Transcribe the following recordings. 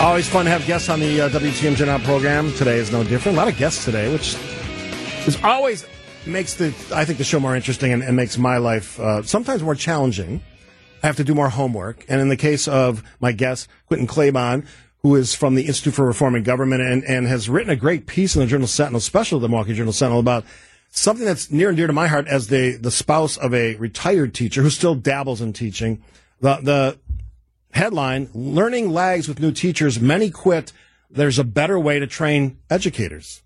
Always fun to have guests on the uh, WTMJ program. Today is no different. A lot of guests today, which is always makes the I think the show more interesting and, and makes my life uh, sometimes more challenging. I have to do more homework, and in the case of my guest Quinton Klabon, who is from the Institute for Reforming Government and, and has written a great piece in the Journal Sentinel, special the Milwaukee Journal Sentinel, about something that's near and dear to my heart as the the spouse of a retired teacher who still dabbles in teaching. The the headline Learning lags with new teachers. Many quit. There's a better way to train educators.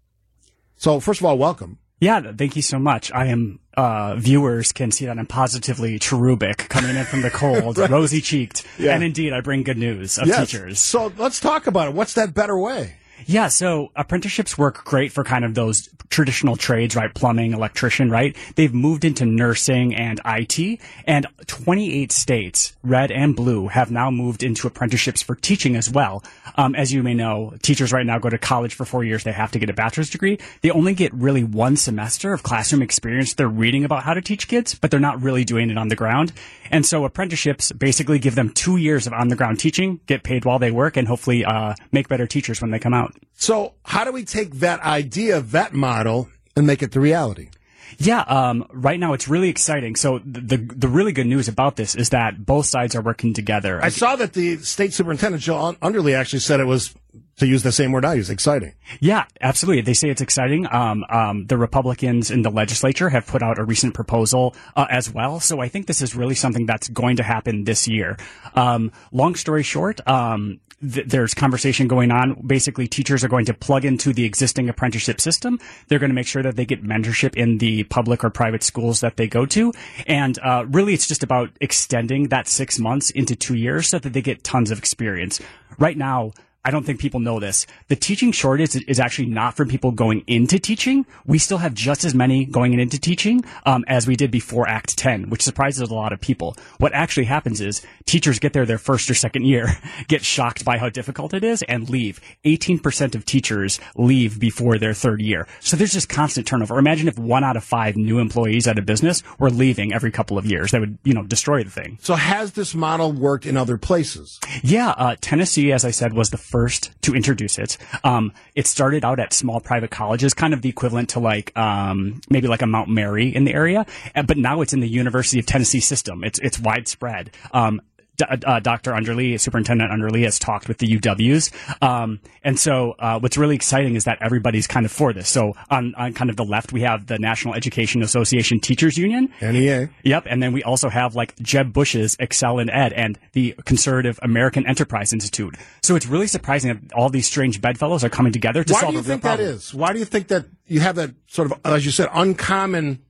So, first of all, welcome. Yeah, thank you so much. I am, uh, viewers can see that I'm positively cherubic coming in from the cold, right. rosy cheeked. Yeah. And indeed, I bring good news of yes. teachers. So let's talk about it. What's that better way? Yeah, so apprenticeships work great for kind of those traditional trades, right? Plumbing, electrician, right? They've moved into nursing and IT, and 28 states, red and blue, have now moved into apprenticeships for teaching as well. Um, as you may know, teachers right now go to college for four years. They have to get a bachelor's degree. They only get really one semester of classroom experience. They're reading about how to teach kids, but they're not really doing it on the ground. And so apprenticeships basically give them two years of on the ground teaching, get paid while they work, and hopefully uh, make better teachers when they come out. So, how do we take that idea, that model, and make it the reality? Yeah, um, right now it's really exciting. So the, the, the really good news about this is that both sides are working together. I saw that the state superintendent Joe Underly actually said it was to use the same word I use, exciting. Yeah, absolutely. They say it's exciting. Um, um, the Republicans in the legislature have put out a recent proposal uh, as well. So I think this is really something that's going to happen this year. Um, long story short, um, th- there's conversation going on. Basically, teachers are going to plug into the existing apprenticeship system. They're going to make sure that they get mentorship in the public or private schools that they go to. And uh, really, it's just about extending that six months into two years so that they get tons of experience. Right now, I don't think people know this. The teaching shortage is actually not from people going into teaching. We still have just as many going into teaching um, as we did before Act 10, which surprises a lot of people. What actually happens is teachers get there their first or second year, get shocked by how difficult it is, and leave. 18% of teachers leave before their third year. So there's just constant turnover. Imagine if one out of five new employees at a business were leaving every couple of years. That would, you know, destroy the thing. So has this model worked in other places? Yeah, uh, Tennessee, as I said, was the first to introduce it. Um, it started out at small private colleges, kind of the equivalent to like um, maybe like a Mount Mary in the area, but now it's in the University of Tennessee system. It's it's widespread. Um, uh, Dr. Underly, Superintendent Underly, has talked with the UWs. Um, and so, uh, what's really exciting is that everybody's kind of for this. So, on, on kind of the left, we have the National Education Association Teachers Union. NEA. Yep. And then we also have like Jeb Bush's ExcelinEd and the Conservative American Enterprise Institute. So, it's really surprising that all these strange bedfellows are coming together to Why solve a real problem. Why do you think that is? Why do you think that you have that sort of, as you said, uncommon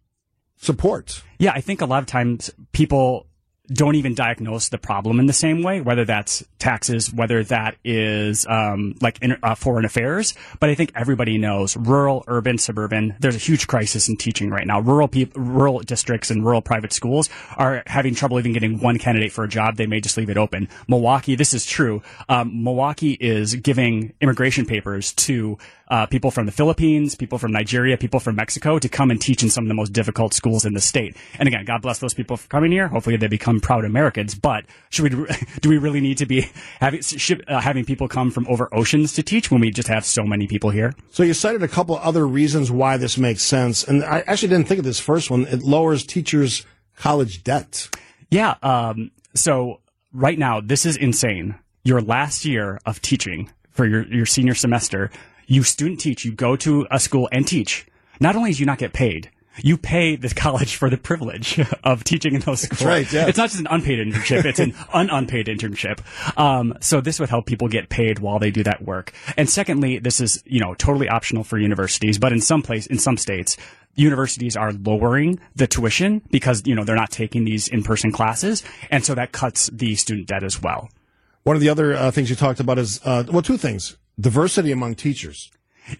support? Yeah, I think a lot of times people don't even diagnose the problem in the same way, whether that's taxes, whether that is um, like in, uh, foreign affairs. But I think everybody knows rural, urban, suburban. There's a huge crisis in teaching right now. Rural people, rural districts and rural private schools are having trouble even getting one candidate for a job. They may just leave it open. Milwaukee, this is true. Um, Milwaukee is giving immigration papers to uh, people from the Philippines, people from Nigeria, people from Mexico to come and teach in some of the most difficult schools in the state. And again, God bless those people for coming here. Hopefully they become proud Americans. But should we, do we really need to be having, should, uh, having people come from over oceans to teach when we just have so many people here? So you cited a couple other reasons why this makes sense. And I actually didn't think of this first one. It lowers teachers' college debt. Yeah. Um, so right now, this is insane. Your last year of teaching for your, your senior semester you student teach, you go to a school and teach. Not only do you not get paid, you pay the college for the privilege of teaching in those schools. Right, yeah. It's not just an unpaid internship; it's an ununpaid internship. Um, so this would help people get paid while they do that work. And secondly, this is you know totally optional for universities, but in some place, in some states, universities are lowering the tuition because you know they're not taking these in-person classes, and so that cuts the student debt as well. One of the other uh, things you talked about is uh, well, two things diversity among teachers.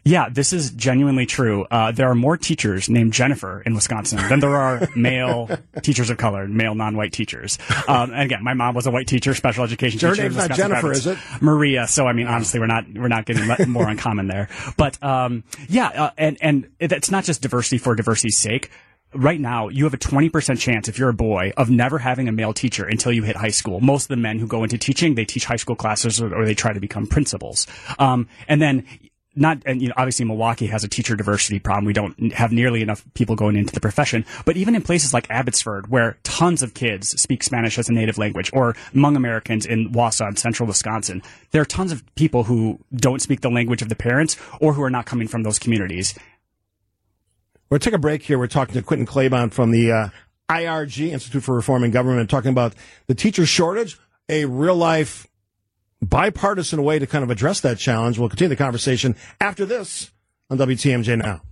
Yeah, this is genuinely true. Uh, there are more teachers named Jennifer in Wisconsin than there are male teachers of color, male non-white teachers. Um, and again, my mom was a white teacher, special education teacher. Her name's not Jennifer, is it? Maria. So I mean, honestly, we're not we're not getting more uncommon there. But um, yeah, uh, and and it's not just diversity for diversity's sake right now you have a 20% chance if you're a boy of never having a male teacher until you hit high school. Most of the men who go into teaching, they teach high school classes or, or they try to become principals. Um, and then not, and you know, obviously Milwaukee has a teacher diversity problem. We don't have nearly enough people going into the profession. But even in places like Abbotsford, where tons of kids speak Spanish as a native language, or Hmong Americans in Wausau and central Wisconsin, there are tons of people who don't speak the language of the parents or who are not coming from those communities. We're to take a break here. We're talking to Quinton Klabon from the uh, IRG, Institute for Reforming Government, talking about the teacher shortage, a real life bipartisan way to kind of address that challenge. We'll continue the conversation after this on WTMJ Now.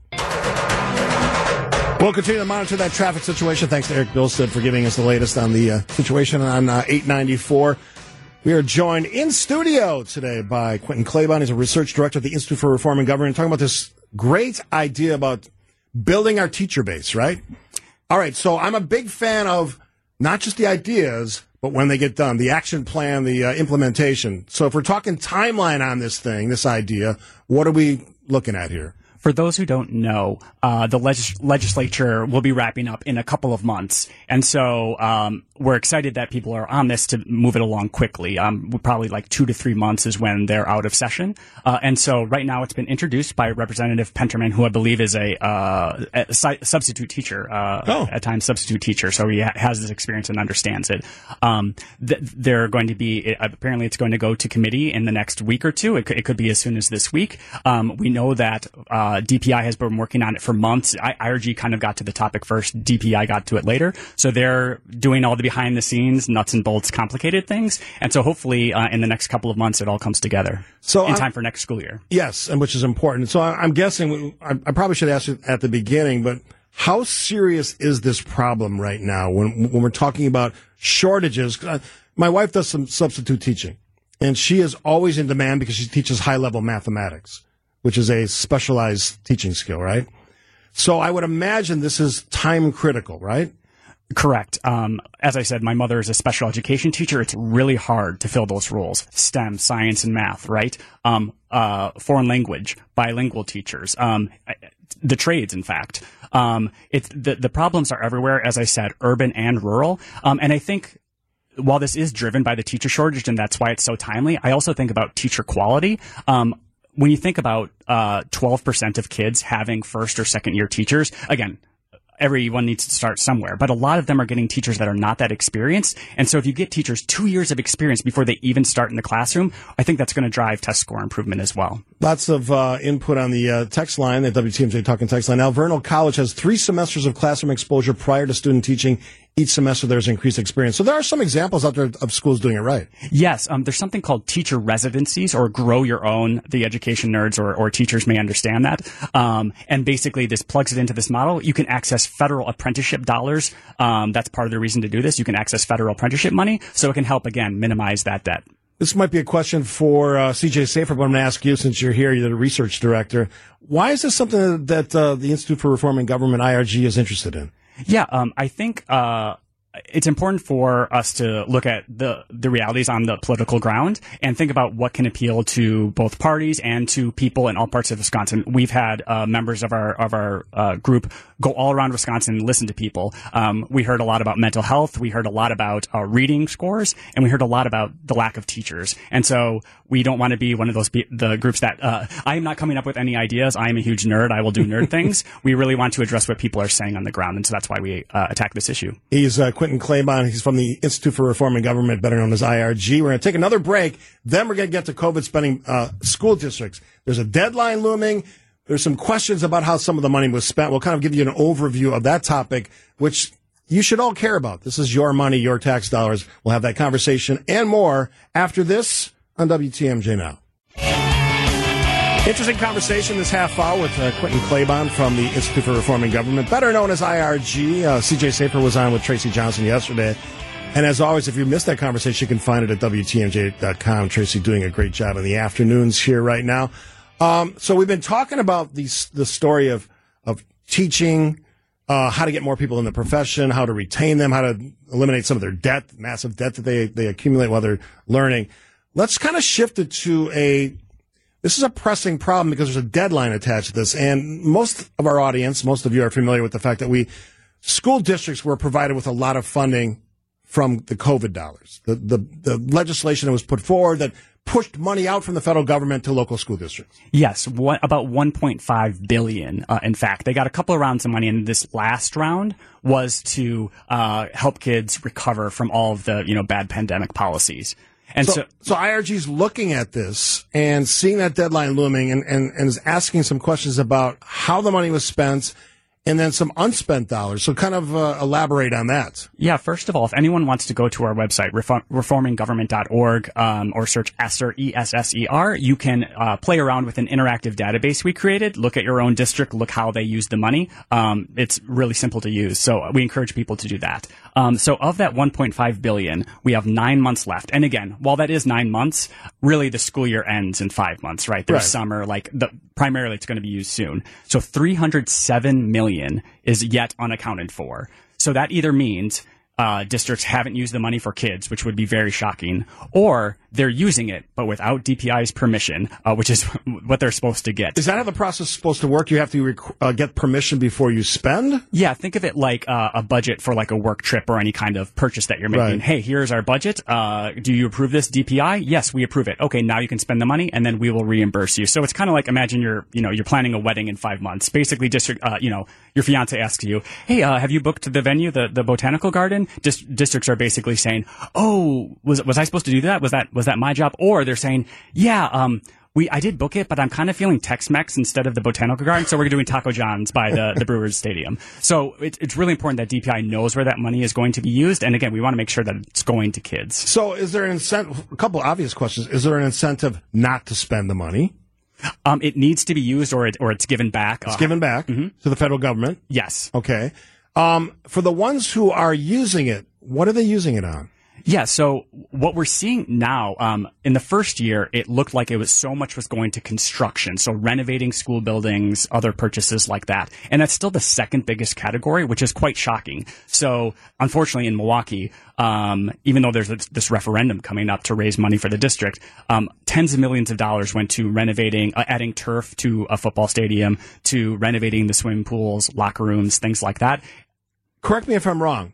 We'll continue to monitor that traffic situation. Thanks to Eric Bilstead for giving us the latest on the uh, situation on uh, 894. We are joined in studio today by Quinton Klabon. He's a research director at the Institute for Reforming Government, talking about this great idea about building our teacher base, right? All right. So I'm a big fan of not just the ideas, but when they get done, the action plan, the uh, implementation. So if we're talking timeline on this thing, this idea, what are we looking at here? For those who don't know, uh, the legis- legislature will be wrapping up in a couple of months, and so um, we're excited that people are on this to move it along quickly. Um, probably like two to three months is when they're out of session. Uh, and so right now it's been introduced by Representative Penterman, who I believe is a, uh, a substitute teacher, uh, oh. at times substitute teacher. So he ha- has this experience and understands it. Um, th- they're going to be, apparently it's going to go to committee in the next week or two. It, c- it could be as soon as this week. Um, we know that, uh, DPI has been working on it for months. I- IRG kind of got to the topic first. DPI got to it later. So they're doing all the behind the scenes, nuts and bolts, complicated things. And so hopefully uh, in the next couple of months, it all comes together. So in I'm, time for next school year. Yes, and which is important. So I, am guessing I, I, probably should ask you at the beginning, but how serious is this problem right now when when we're talking about shortages? My wife does some substitute teaching, and she is always in demand because she teaches high level mathematics, which is a specialized teaching skill, right? So I would imagine this is time critical, right? Correct. Um, as I said, my mother is a special education teacher. It's really hard to fill those roles. STEM, science and math, right? Um, uh, foreign language, bilingual teachers, um, the trades, in fact. Um, the, the problems are everywhere, as I said, urban and rural. Um, and I think while this is driven by the teacher shortage and that's why it's so timely, I also think about teacher quality. Um, when you think about uh, 12% of kids having first or second year teachers, again, everyone needs to start somewhere, but a lot of them are getting teachers that are not that experienced. And so if you get teachers two years of experience before they even start in the classroom, I think that's going to drive test score improvement as well. Lots of uh, input on the uh, text line, the WTMJ Talking text line. Alverno College has three semesters of classroom exposure prior to student teaching each semester there's increased experience. So there are some examples out there of schools doing it right. Yes, um, there's something called teacher residencies or grow your own. The education nerds or, or teachers may understand that. Um, and basically this plugs it into this model. You can access federal apprenticeship dollars. Um, that's part of the reason to do this. You can access federal apprenticeship money. So it can help again minimize that debt. This might be a question for uh, CJ Szafir, but I'm going to ask you since you're here, you're the research director. Why is this something that uh, the Institute for Reforming Government, IRG, is interested in? Yeah, um, I think uh, it's important for us to look at the the realities on the political ground and think about what can appeal to both parties and to people in all parts of Wisconsin. We've had uh, members of our of our uh, group go all around Wisconsin and listen to people. Um, we heard a lot about mental health. We heard a lot about uh, reading scores, and we heard a lot about the lack of teachers. And so we don't want to be one of those the groups that uh, I am not coming up with any ideas. I am a huge nerd. I will do nerd things. We really want to address what people are saying on the ground, and so that's why we uh, attack this issue. He's uh, Quinton Klabon. He's from the Institute for Reforming Government, better known as IRG. We're going to take another break. Then we're going to get to COVID spending uh, school districts. There's a deadline looming. There's some questions about how some of the money was spent. We'll kind of give you an overview of that topic, which you should all care about. This is your money, your tax dollars. We'll have that conversation and more after this on WTMJ Now. Interesting conversation this half hour with uh, Quinton Klabon from the Institute for Reforming Government, better known as IRG. Uh, CJ Szafir was on with Tracy Johnson yesterday. And as always, if you missed that conversation, you can find it at WTMJ.com. Tracy doing a great job in the afternoons here right now. Um, so we've been talking about these, the story of, of teaching, uh, how to get more people in the profession, how to retain them, how to eliminate some of their debt, massive debt that they, they accumulate while they're learning. Let's kind of shift it to a this is a pressing problem because there's a deadline attached to this. And most of our audience, most of you are familiar with the fact that we, school districts were provided with a lot of funding from the COVID dollars. The, the, the legislation that was put forward that pushed money out from the federal government to local school districts. Yes, what, about 1.5 billion. Uh, in fact, they got a couple of rounds of money, and this last round was to uh, help kids recover from all of the you know bad pandemic policies. And so, so, so IRG is looking at this and seeing that deadline looming, and, and, and is asking some questions about how the money was spent and then some unspent dollars. So kind of uh, elaborate on that. Yeah, first of all, if anyone wants to go to our website, reform, reforminggovernment.org, um, or search ESSER, E-S-S-E-R, you can uh, play around with an interactive database we created, look at your own district, look how they use the money. Um, it's really simple to use. So we encourage people to do that. Um, so of that 1.5 billion, we have nine months left. And again, while that is nine months, really the school year ends in five months, right? There's right. summer, like the, primarily it's going to be used soon. So 307 million is yet unaccounted for. So that either means uh, districts haven't used the money for kids, which would be very shocking, or they're using it, but without DPI's permission, uh, which is what they're supposed to get. Is that how the process is supposed to work? You have to rec- uh, get permission before you spend? Yeah, think of it like uh, a budget for like a work trip or any kind of purchase that you're making. Right. Hey, here's our budget. Uh, do you approve this DPI? Yes, we approve it. Okay, now you can spend the money, and then we will reimburse you. So it's kind of like imagine you're, you know, you're planning a wedding in five months. Basically, district, uh, you know, your fiance asks you, "Hey, uh, have you booked the venue, the the botanical garden?" Dis- districts are basically saying, "Oh, was was I supposed to do that? Was that was that my job?" Or they're saying, "Yeah, um, we I did book it, but I'm kind of feeling Tex-Mex instead of the Botanical Garden, so we're doing Taco John's by the the Brewers Stadium." So it, it's really important that DPI knows where that money is going to be used, and again, we want to make sure that it's going to kids. So, is there an incentive? A couple obvious questions: Is there an incentive not to spend the money? Um, it needs to be used, or it, or it's given back. It's uh, given back mm-hmm. to the federal government. Yes. Okay. Um, for the ones who are using it, what are they using it on? Yeah. So what we're seeing now, um, in the first year, it looked like it was so much was going to construction. So renovating school buildings, other purchases like that. And that's still the second biggest category, which is quite shocking. So unfortunately in Milwaukee, um, even though there's this referendum coming up to raise money for the district, um, tens of millions of dollars went to renovating, uh, adding turf to a football stadium, to renovating the swimming pools, locker rooms, things like that. Correct me if I'm wrong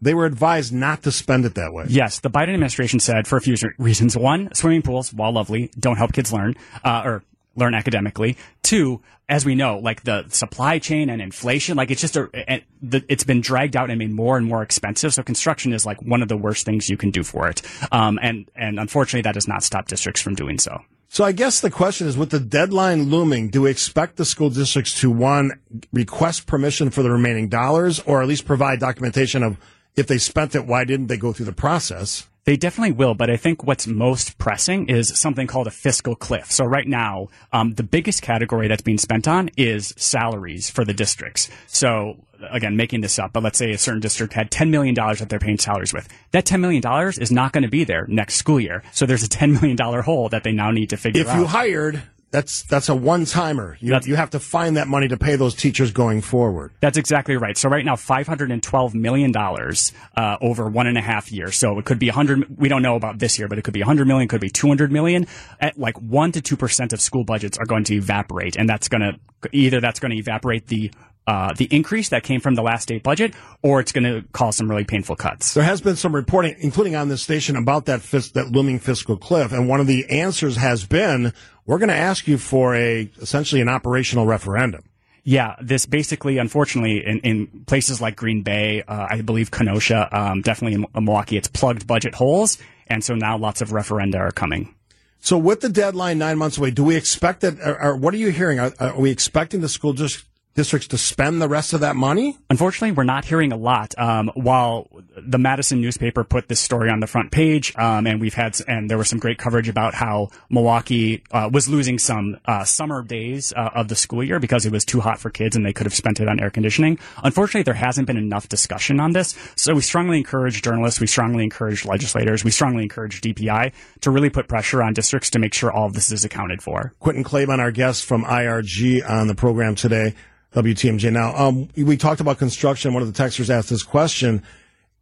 they were advised not to spend it that way. Yes, the Biden administration said for a few reasons. One, swimming pools, while lovely, don't help kids learn, uh, or learn academically. Two, as we know, like the supply chain and inflation, like it's just a, it's been dragged out and made more and more expensive. So construction is like one of the worst things you can do for it. Um, and, and unfortunately that does not stop districts from doing so. So I guess the question is, with the deadline looming, do we expect the school districts to one request permission for the remaining dollars, or at least provide documentation of if they spent it, why didn't they go through the process? They definitely will, but I think what's most pressing is something called a fiscal cliff. So right now, um, the biggest category that's being spent on is salaries for the districts. So again, making this up, but let's say a certain district had $10 million that they're paying salaries with. That $10 million is not going to be there next school year. So there's a $10 million hole that they now need to figure if out. If you hired that's that's a one timer. You, you have to find that money to pay those teachers going forward. That's exactly right. So right now, five hundred and twelve million dollars uh, over one and a half years. So it could be a hundred. We don't know about this year, but it could be a hundred million. Could be two hundred million. At like one to two percent of school budgets are going to evaporate, and that's going to either that's going to evaporate the uh, the increase that came from the last state budget, or it's going to cause some really painful cuts. There has been some reporting, including on this station, about that fis- that looming fiscal cliff, and one of the answers has been, "We're going to ask you for a essentially an operational referendum." Yeah, this basically, unfortunately, in, in places like Green Bay, uh, I believe Kenosha, um, definitely in Milwaukee, it's plugged budget holes, and so now lots of referenda are coming. So, with the deadline nine months away, do we expect that? Or, or what are you hearing? Are, are we expecting the school just districts to spend the rest of that money? Unfortunately, we're not hearing a lot. Um, while the Madison newspaper put this story on the front page, um, and we've had, and there was some great coverage about how Milwaukee uh, was losing some uh, summer days uh, of the school year because it was too hot for kids and they could have spent it on air conditioning. Unfortunately, there hasn't been enough discussion on this. So we strongly encourage journalists, we strongly encourage legislators, we strongly encourage DPI to really put pressure on districts to make sure all of this is accounted for. Quinton Klabon, our guest from IRG on the program today. WTMJ. Now, um, we talked about construction. One of the texters asked this question.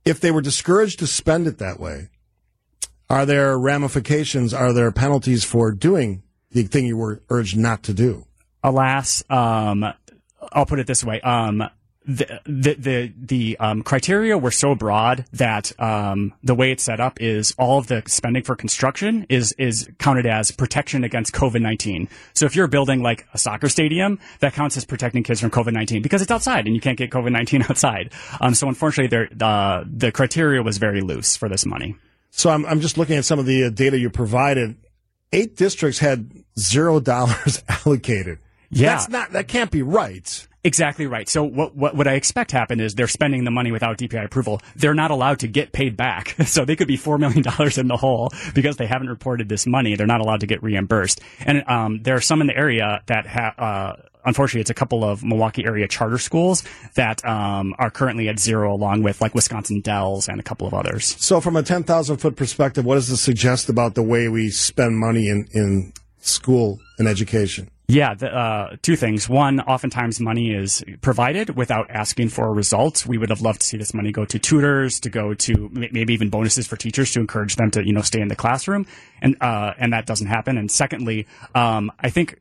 If they were discouraged to spend it that way, are there ramifications? Are there penalties for doing the thing you were urged not to do? Alas, um, I'll put it this way. Um, the the the, the um, criteria were so broad that um, the way it's set up is all of the spending for construction is is counted as protection against COVID nineteen. So if you're building like a soccer stadium, that counts as protecting kids from COVID nineteen because it's outside and you can't get COVID nineteen outside. Um, so unfortunately, there uh, the criteria was very loose for this money. So I'm I'm just looking at some of the uh, data you provided. Eight districts had zero dollars allocated. Yeah. That's not that can't be right. Exactly right. So what, what, what I expect happen is they're spending the money without DPI approval. They're not allowed to get paid back. So they could be $4 million in the hole because they haven't reported this money. They're not allowed to get reimbursed. And, um, there are some in the area that have, uh, unfortunately, it's a couple of Milwaukee area charter schools that um, are currently at zero, along with like Wisconsin Dells and a couple of others. So, from a ten thousand foot perspective, what does this suggest about the way we spend money in in school and education? Yeah, the, uh, two things. One, oftentimes money is provided without asking for results. We would have loved to see this money go to tutors, to go to maybe even bonuses for teachers to encourage them to, you know, stay in the classroom. And, uh, and that doesn't happen. And secondly, um, I think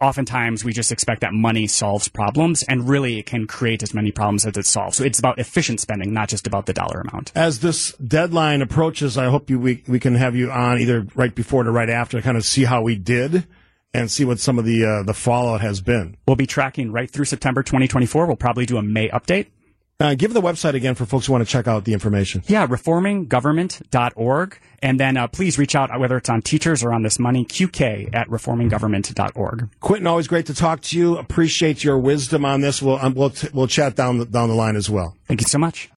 oftentimes we just expect that money solves problems and really it can create as many problems as it solves. So it's about efficient spending, not just about the dollar amount. As this deadline approaches, I hope you, we, we can have you on either right before or right after to kind of see how we did and see what some of the uh, the fallout has been. We'll be tracking right through September 2024. We'll probably do a May update. Uh, give the website again for folks who want to check out the information. Yeah, reforminggovernment.org. And then uh, please reach out, whether it's on teachers or on this money, qk at reforminggovernment.org. Quinton, always great to talk to you. Appreciate your wisdom on this. We'll, um, we'll, t- we'll chat down the, down the line as well. Thank you so much.